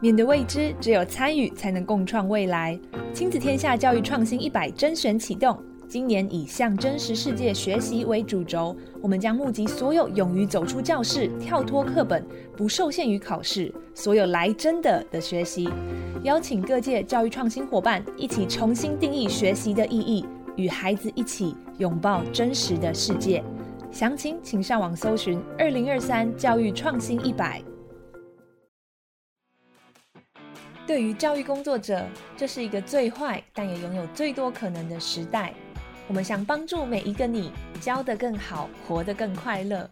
面对未知，只有参与才能共创未来。亲子天下教育创新一百甄选启动，今年以向真实世界学习为主轴，我们将募集所有勇于走出教室、跳脱课本、不受限于考试、所有来真的的学习，邀请各界教育创新伙伴一起重新定义学习的意义，与孩子一起拥抱真实的世界。详情请上网搜寻“二零二三教育创新一百”。对于教育工作者，这是一个最坏但也拥有最多可能的时代。我们想帮助每一个你，教得更好，活得更快乐。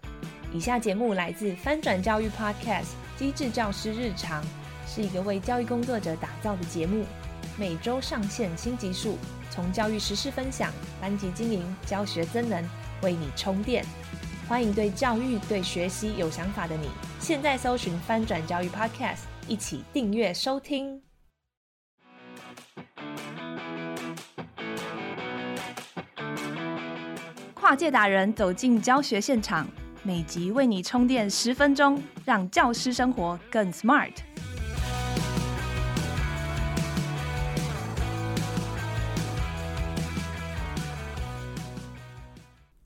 以下节目来自翻转教育 Podcast《机智教师日常》，是一个为教育工作者打造的节目，每周上线新集数，从教育时事分享、班级经营、教学增能，为你充电。欢迎对教育、对学习有想法的你，现在搜寻翻转教育 Podcast。一起订阅收听。跨界达人走进教学现场，每集为你充电十分钟，让教师生活更 smart。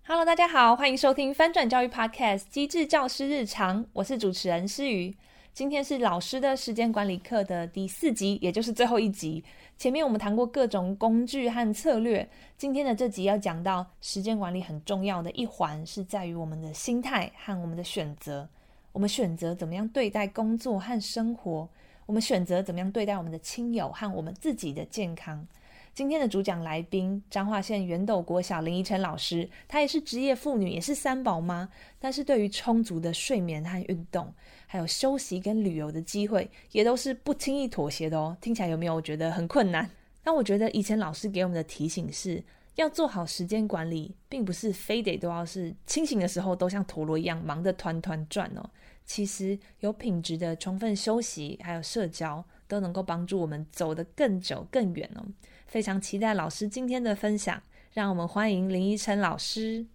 Hello，大家好，欢迎收听翻转教育 Podcast《机智教师日常》，我是主持人诗瑜。今天是老师的时间管理课的第四集，也就是最后一集。前面我们谈过各种工具和策略，今天的这集要讲到时间管理很重要的一环，是在于我们的心态和我们的选择。我们选择怎么样对待工作和生活，我们选择怎么样对待我们的亲友和我们自己的健康。今天的主讲来宾，彰化县圆斗国小林怡辰老师，她也是职业妇女，也是三宝妈，但是对于充足的睡眠和运动，还有休息跟旅游的机会，也都是不轻易妥协的哦。听起来有没有觉得很困难？那我觉得以前老师给我们的提醒是，要做好时间管理，并不是非得都要是清醒的时候都像陀螺一样忙得团团转哦。其实有品质的充分休息，还有社交，都能够帮助我们走得更久更远哦。非常期待老师今天的分享，让我们欢迎林依晨老师。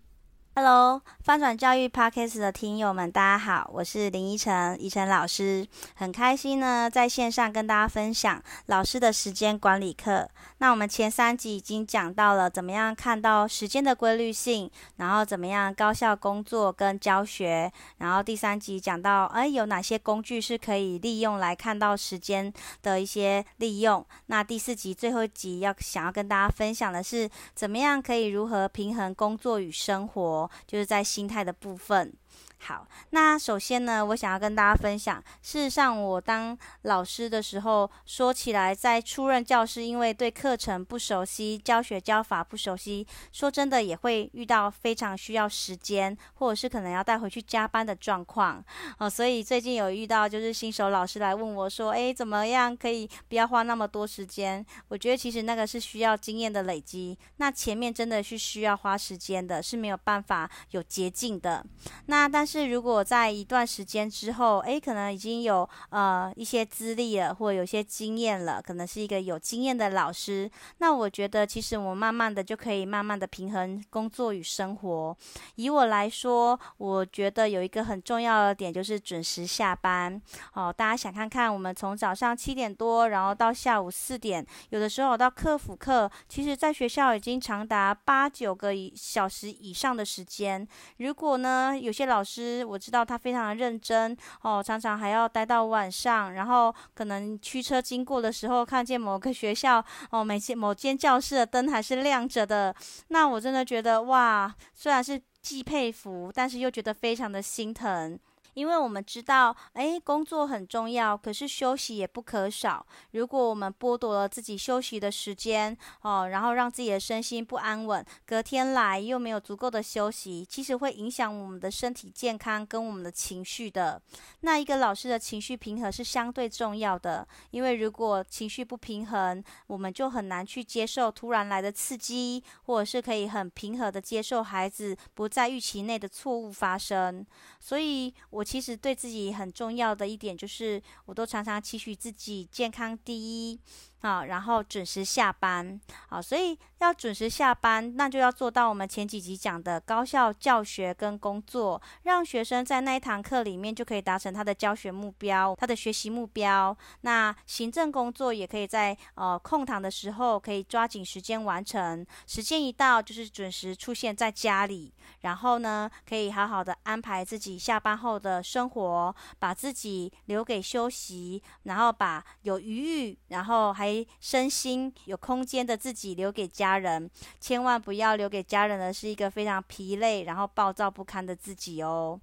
Hello，翻转教育 Podcast 的听友们，大家好，我是林依晨，依晨老师，很开心呢，在线上跟大家分享老师的时间管理课。那我们前三集已经讲到了怎么样看到时间的规律性，然后怎么样高效工作跟教学，然后第三集讲到，哎，有哪些工具是可以利用来看到时间的一些利用。那第四集最后一集要想要跟大家分享的是，怎么样可以如何平衡工作与生活。就是在心态的部分。好，那首先呢，我想要跟大家分享，事实上，我当老师的时候，说起来，在初任教师，因为对课程不熟悉，教学教法不熟悉，说真的，也会遇到非常需要时间，或者是可能要带回去加班的状况。哦，所以最近有遇到，就是新手老师来问我说，诶，怎么样可以不要花那么多时间？我觉得其实那个是需要经验的累积，那前面真的是需要花时间的，是没有办法有捷径的。那但是如果在一段时间之后，诶，可能已经有呃一些资历了，或有些经验了，可能是一个有经验的老师，那我觉得其实我慢慢的就可以慢慢的平衡工作与生活。以我来说，我觉得有一个很重要的点就是准时下班。哦，大家想看看，我们从早上七点多，然后到下午四点，有的时候到课辅课，其实在学校已经长达八九个小时以上的时间。如果呢，有些老师我知道他非常的认真哦，常常还要待到晚上，然后可能驱车经过的时候，看见某个学校哦，每间某间教室的灯还是亮着的，那我真的觉得哇，虽然是既佩服，但是又觉得非常的心疼。因为我们知道，诶，工作很重要，可是休息也不可少。如果我们剥夺了自己休息的时间，哦，然后让自己的身心不安稳，隔天来又没有足够的休息，其实会影响我们的身体健康跟我们的情绪的。那一个老师的情绪平衡是相对重要的，因为如果情绪不平衡，我们就很难去接受突然来的刺激，或者是可以很平和的接受孩子不在预期内的错误发生。所以，我。其实对自己很重要的一点就是，我都常常期许自己健康第一。啊，然后准时下班，好，所以要准时下班，那就要做到我们前几集讲的高效教学跟工作，让学生在那一堂课里面就可以达成他的教学目标、他的学习目标。那行政工作也可以在呃空堂的时候可以抓紧时间完成，时间一到就是准时出现在家里，然后呢可以好好的安排自己下班后的生活，把自己留给休息，然后把有余裕，然后还。身心有空间的自己留给家人，千万不要留给家人的是一个非常疲累，然后暴躁不堪的自己哦。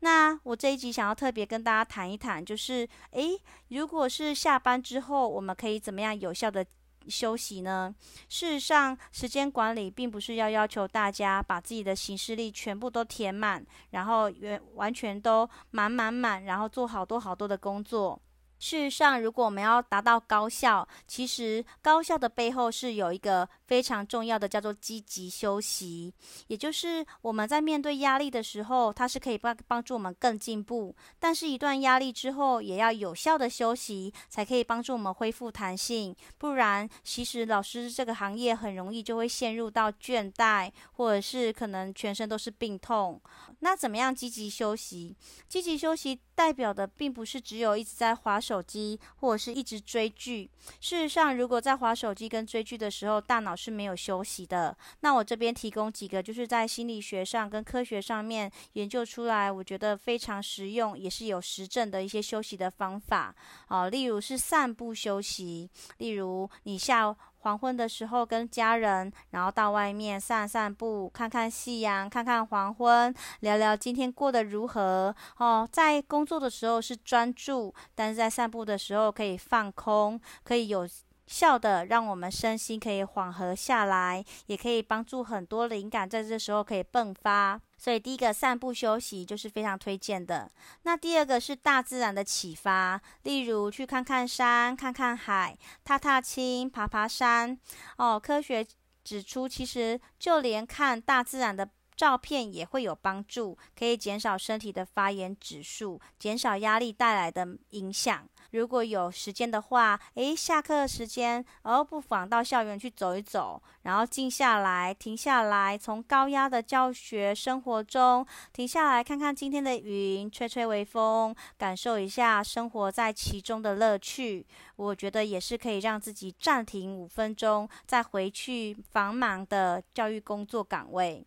那我这一集想要特别跟大家谈一谈，就是诶，如果是下班之后，我们可以怎么样有效的休息呢？事实上，时间管理并不是要要求大家把自己的行事历全部都填满，然后完完全都满满满，然后做好多好多的工作。事实上，如果我们要达到高效，其实高效的背后是有一个非常重要的，叫做积极休息。也就是我们在面对压力的时候，它是可以帮帮助我们更进步。但是，一段压力之后，也要有效的休息，才可以帮助我们恢复弹性。不然，其实老师这个行业很容易就会陷入到倦怠，或者是可能全身都是病痛。那怎么样积极休息？积极休息代表的并不是只有一直在滑手机或者是一直追剧。事实上，如果在滑手机跟追剧的时候，大脑是没有休息的。那我这边提供几个，就是在心理学上跟科学上面研究出来，我觉得非常实用，也是有实证的一些休息的方法。啊，例如是散步休息，例如你下。黄昏的时候，跟家人，然后到外面散散步，看看夕阳，看看黄昏，聊聊今天过得如何。哦，在工作的时候是专注，但是在散步的时候可以放空，可以有笑的让我们身心可以缓和下来，也可以帮助很多灵感在这时候可以迸发。所以第一个散步休息就是非常推荐的。那第二个是大自然的启发，例如去看看山、看看海、踏踏青、爬爬山。哦，科学指出，其实就连看大自然的照片也会有帮助，可以减少身体的发炎指数，减少压力带来的影响。如果有时间的话，诶，下课时间，哦、不妨到校园去走一走，然后静下来，停下来，从高压的教学生活中停下来，看看今天的云，吹吹微风，感受一下生活在其中的乐趣。我觉得也是可以让自己暂停五分钟，再回去繁忙的教育工作岗位。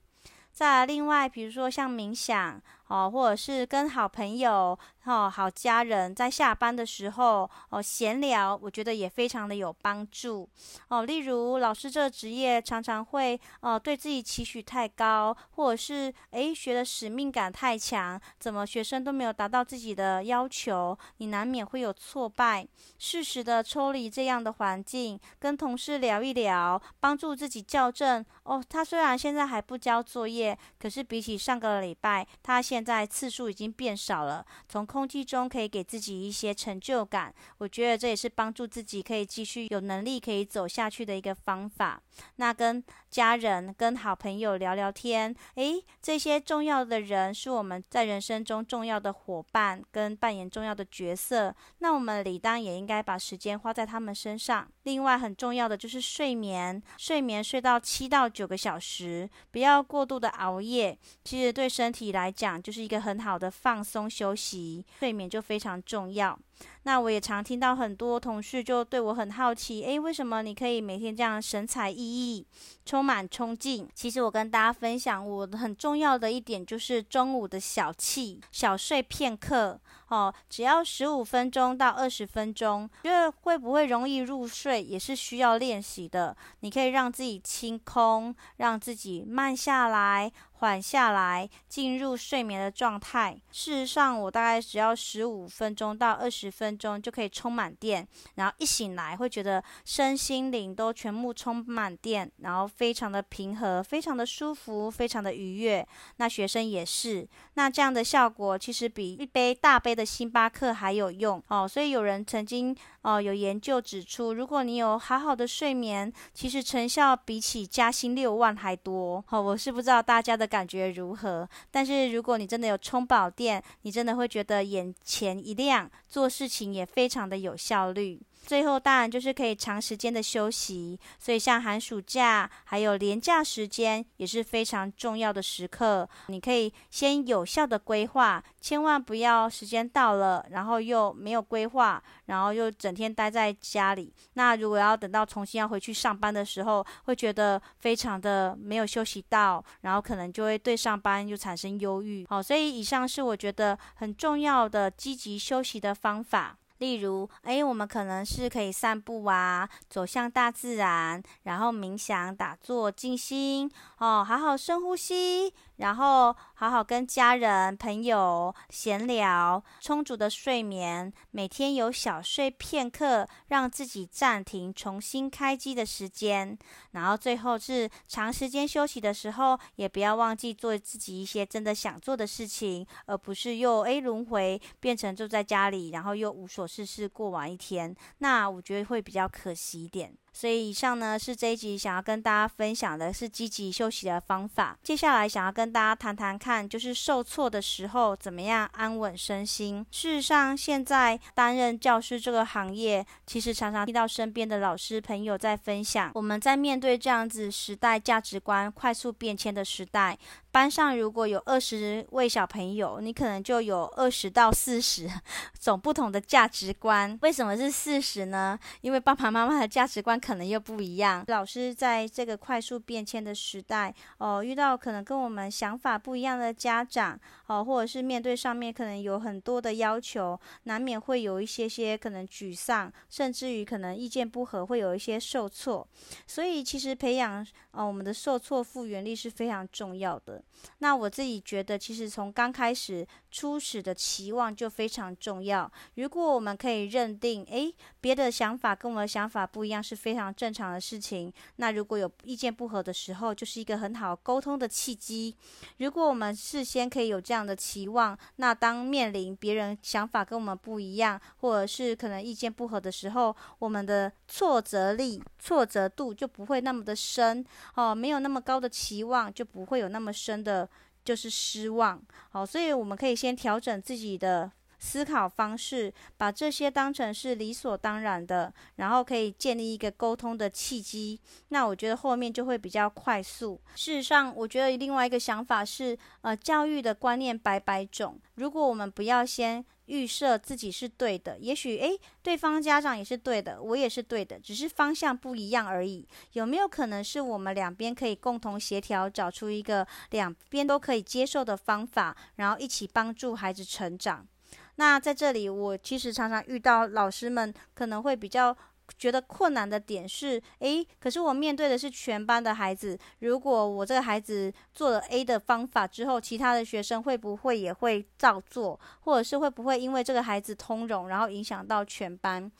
再，另外，比如说像冥想。哦，或者是跟好朋友、哦好家人在下班的时候哦闲聊，我觉得也非常的有帮助。哦，例如老师这个职业常常会哦对自己期许太高，或者是诶学的使命感太强，怎么学生都没有达到自己的要求，你难免会有挫败。适时的抽离这样的环境，跟同事聊一聊，帮助自己校正。哦，他虽然现在还不交作业，可是比起上个礼拜，他现现在次数已经变少了，从空气中可以给自己一些成就感，我觉得这也是帮助自己可以继续有能力可以走下去的一个方法。那跟家人、跟好朋友聊聊天，诶，这些重要的人是我们在人生中重要的伙伴，跟扮演重要的角色，那我们理当也应该把时间花在他们身上。另外很重要的就是睡眠，睡眠睡到七到九个小时，不要过度的熬夜，其实对身体来讲，就是一个很好的放松休息，睡眠就非常重要。那我也常听到很多同事就对我很好奇，诶，为什么你可以每天这样神采奕奕、充满冲劲？其实我跟大家分享，我很重要的一点就是中午的小憩、小睡片刻，哦，只要十五分钟到二十分钟，觉得会不会容易入睡，也是需要练习的。你可以让自己清空，让自己慢下来。缓下来，进入睡眠的状态。事实上，我大概只要十五分钟到二十分钟就可以充满电，然后一醒来会觉得身心灵都全部充满电，然后非常的平和，非常的舒服，非常的愉悦。那学生也是，那这样的效果其实比一杯大杯的星巴克还有用哦。所以有人曾经哦有研究指出，如果你有好好的睡眠，其实成效比起加薪六万还多。哦，我是不知道大家的感觉如何，但是如果你真的有充饱电，你真的会觉得眼前一亮，做事情也非常的有效率。最后当然就是可以长时间的休息，所以像寒暑假还有年假时间也是非常重要的时刻。你可以先有效的规划，千万不要时间到了，然后又没有规划，然后又整天待在家里。那如果要等到重新要回去上班的时候，会觉得非常的没有休息到，然后可能就会对上班又产生忧郁。好，所以以上是我觉得很重要的积极休息的方法。例如，哎，我们可能是可以散步啊，走向大自然，然后冥想、打坐、静心，哦，好好深呼吸。然后好好跟家人朋友闲聊，充足的睡眠，每天有小睡片刻，让自己暂停，重新开机的时间。然后最后是长时间休息的时候，也不要忘记做自己一些真的想做的事情，而不是又 A 轮回变成坐在家里，然后又无所事事过完一天。那我觉得会比较可惜一点。所以以上呢是这一集想要跟大家分享的是积极休息的方法。接下来想要跟大家谈谈看，就是受挫的时候怎么样安稳身心。事实上，现在担任教师这个行业，其实常常听到身边的老师朋友在分享，我们在面对这样子时代价值观快速变迁的时代。班上如果有二十位小朋友，你可能就有二十到四十 种不同的价值观。为什么是四十呢？因为爸爸妈妈的价值观可能又不一样。老师在这个快速变迁的时代，哦，遇到可能跟我们想法不一样的家长，哦，或者是面对上面可能有很多的要求，难免会有一些些可能沮丧，甚至于可能意见不合，会有一些受挫。所以其实培养哦我们的受挫复原力是非常重要的。那我自己觉得，其实从刚开始初始的期望就非常重要。如果我们可以认定，诶，别的想法跟我们的想法不一样，是非常正常的事情。那如果有意见不合的时候，就是一个很好沟通的契机。如果我们事先可以有这样的期望，那当面临别人想法跟我们不一样，或者是可能意见不合的时候，我们的挫折力、挫折度就不会那么的深哦，没有那么高的期望，就不会有那么深。的就是失望，好，所以我们可以先调整自己的思考方式，把这些当成是理所当然的，然后可以建立一个沟通的契机。那我觉得后面就会比较快速。事实上，我觉得另外一个想法是，呃，教育的观念百百种，如果我们不要先。预设自己是对的，也许诶，对方家长也是对的，我也是对的，只是方向不一样而已。有没有可能是我们两边可以共同协调，找出一个两边都可以接受的方法，然后一起帮助孩子成长？那在这里，我其实常常遇到老师们可能会比较。觉得困难的点是，诶，可是我面对的是全班的孩子。如果我这个孩子做了 A 的方法之后，其他的学生会不会也会照做，或者是会不会因为这个孩子通融，然后影响到全班？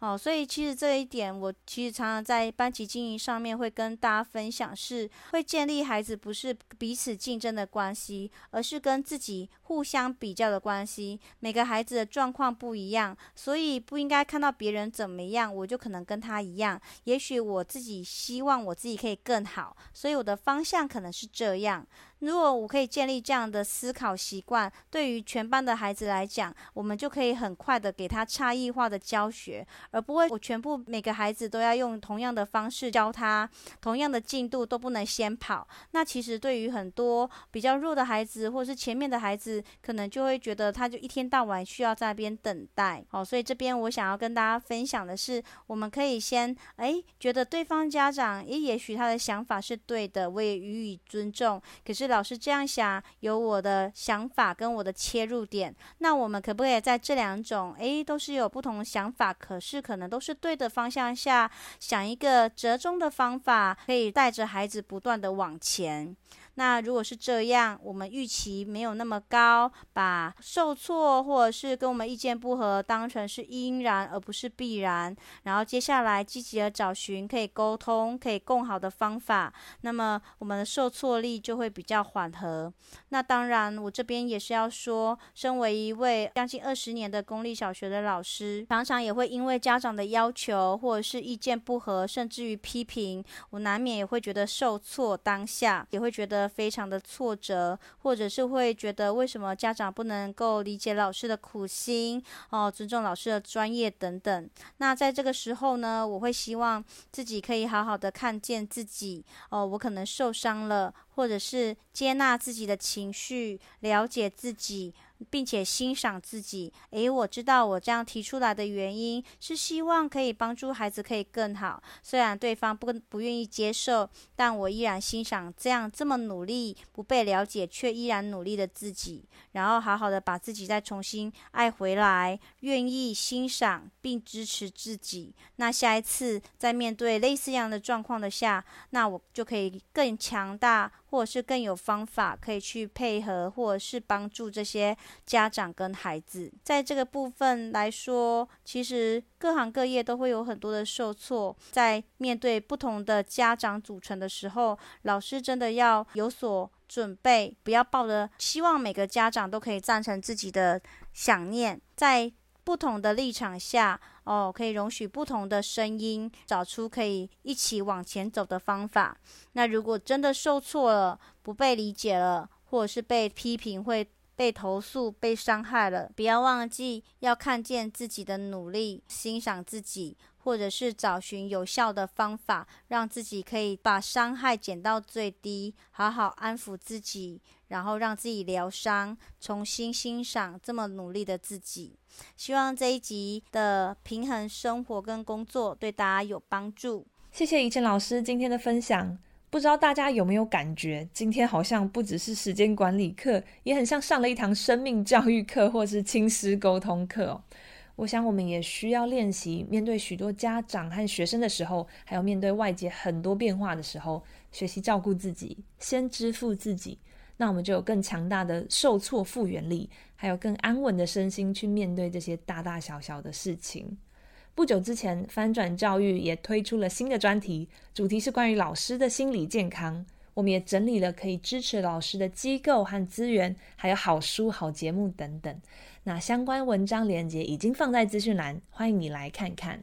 哦，所以其实这一点，我其实常常在班级经营上面会跟大家分享，是会建立孩子不是彼此竞争的关系，而是跟自己互相比较的关系。每个孩子的状况不一样，所以不应该看到别人怎么样，我就可能跟他一样。也许我自己希望我自己可以更好，所以我的方向可能是这样。如果我可以建立这样的思考习惯，对于全班的孩子来讲，我们就可以很快的给他差异化的教学，而不会我全部每个孩子都要用同样的方式教他，同样的进度都不能先跑。那其实对于很多比较弱的孩子，或是前面的孩子，可能就会觉得他就一天到晚需要在那边等待。好，所以这边我想要跟大家分享的是，我们可以先诶觉得对方家长诶也许他的想法是对的，我也予以尊重。可是老师这样想，有我的想法跟我的切入点，那我们可不可以在这两种，诶，都是有不同想法，可是可能都是对的方向下，想一个折中的方法，可以带着孩子不断的往前。那如果是这样，我们预期没有那么高，把受挫或者是跟我们意见不合当成是因然而不是必然，然后接下来积极的找寻可以沟通、可以共好的方法，那么我们的受挫力就会比较缓和。那当然，我这边也是要说，身为一位将近二十年的公立小学的老师，常常也会因为家长的要求或者是意见不合，甚至于批评，我难免也会觉得受挫，当下也会觉得。非常的挫折，或者是会觉得为什么家长不能够理解老师的苦心哦，尊重老师的专业等等。那在这个时候呢，我会希望自己可以好好的看见自己哦，我可能受伤了，或者是接纳自己的情绪，了解自己。并且欣赏自己，诶，我知道我这样提出来的原因是希望可以帮助孩子可以更好。虽然对方不不愿意接受，但我依然欣赏这样这么努力、不被了解却依然努力的自己。然后好好的把自己再重新爱回来，愿意欣赏并支持自己。那下一次在面对类似样的状况的下，那我就可以更强大。或者是更有方法可以去配合，或者是帮助这些家长跟孩子。在这个部分来说，其实各行各业都会有很多的受挫。在面对不同的家长组成的时候，老师真的要有所准备，不要抱着希望每个家长都可以赞成自己的想念。在不同的立场下，哦，可以容许不同的声音，找出可以一起往前走的方法。那如果真的受挫了，不被理解了，或者是被批评、会被投诉、被伤害了，不要忘记要看见自己的努力，欣赏自己。或者是找寻有效的方法，让自己可以把伤害减到最低，好好安抚自己，然后让自己疗伤，重新欣赏这么努力的自己。希望这一集的平衡生活跟工作对大家有帮助。谢谢怡辰老师今天的分享。不知道大家有没有感觉，今天好像不只是时间管理课，也很像上了一堂生命教育课，或是亲师沟通课。我想，我们也需要练习面对许多家长和学生的时候，还有面对外界很多变化的时候，学习照顾自己，先支付自己，那我们就有更强大的受挫复原力，还有更安稳的身心去面对这些大大小小的事情。不久之前，翻转教育也推出了新的专题，主题是关于老师的心理健康。我们也整理了可以支持老师的机构和资源，还有好书、好节目等等。那相关文章链接已经放在资讯栏，欢迎你来看看。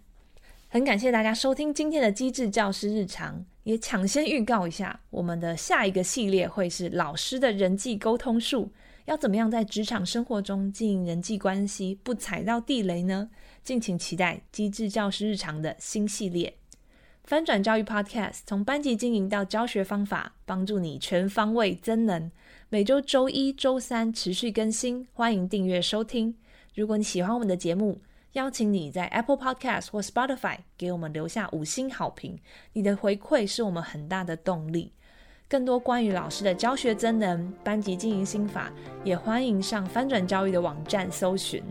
很感谢大家收听今天的机智教师日常，也抢先预告一下，我们的下一个系列会是老师的人际沟通术，要怎么样在职场生活中经营人际关系，不踩到地雷呢？敬请期待机智教师日常的新系列。翻转教育 Podcast 从班级经营到教学方法，帮助你全方位增能。每周周一、周三持续更新，欢迎订阅收听。如果你喜欢我们的节目，邀请你在 Apple Podcast 或 Spotify 给我们留下五星好评。你的回馈是我们很大的动力。更多关于老师的教学真能、班级经营心法，也欢迎上翻转教育的网站搜寻。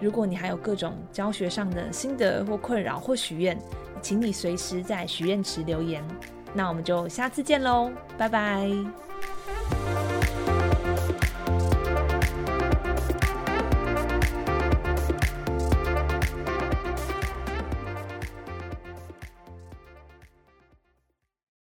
如果你还有各种教学上的心得或困扰或许愿，请你随时在许愿池留言。那我们就下次见喽，拜拜。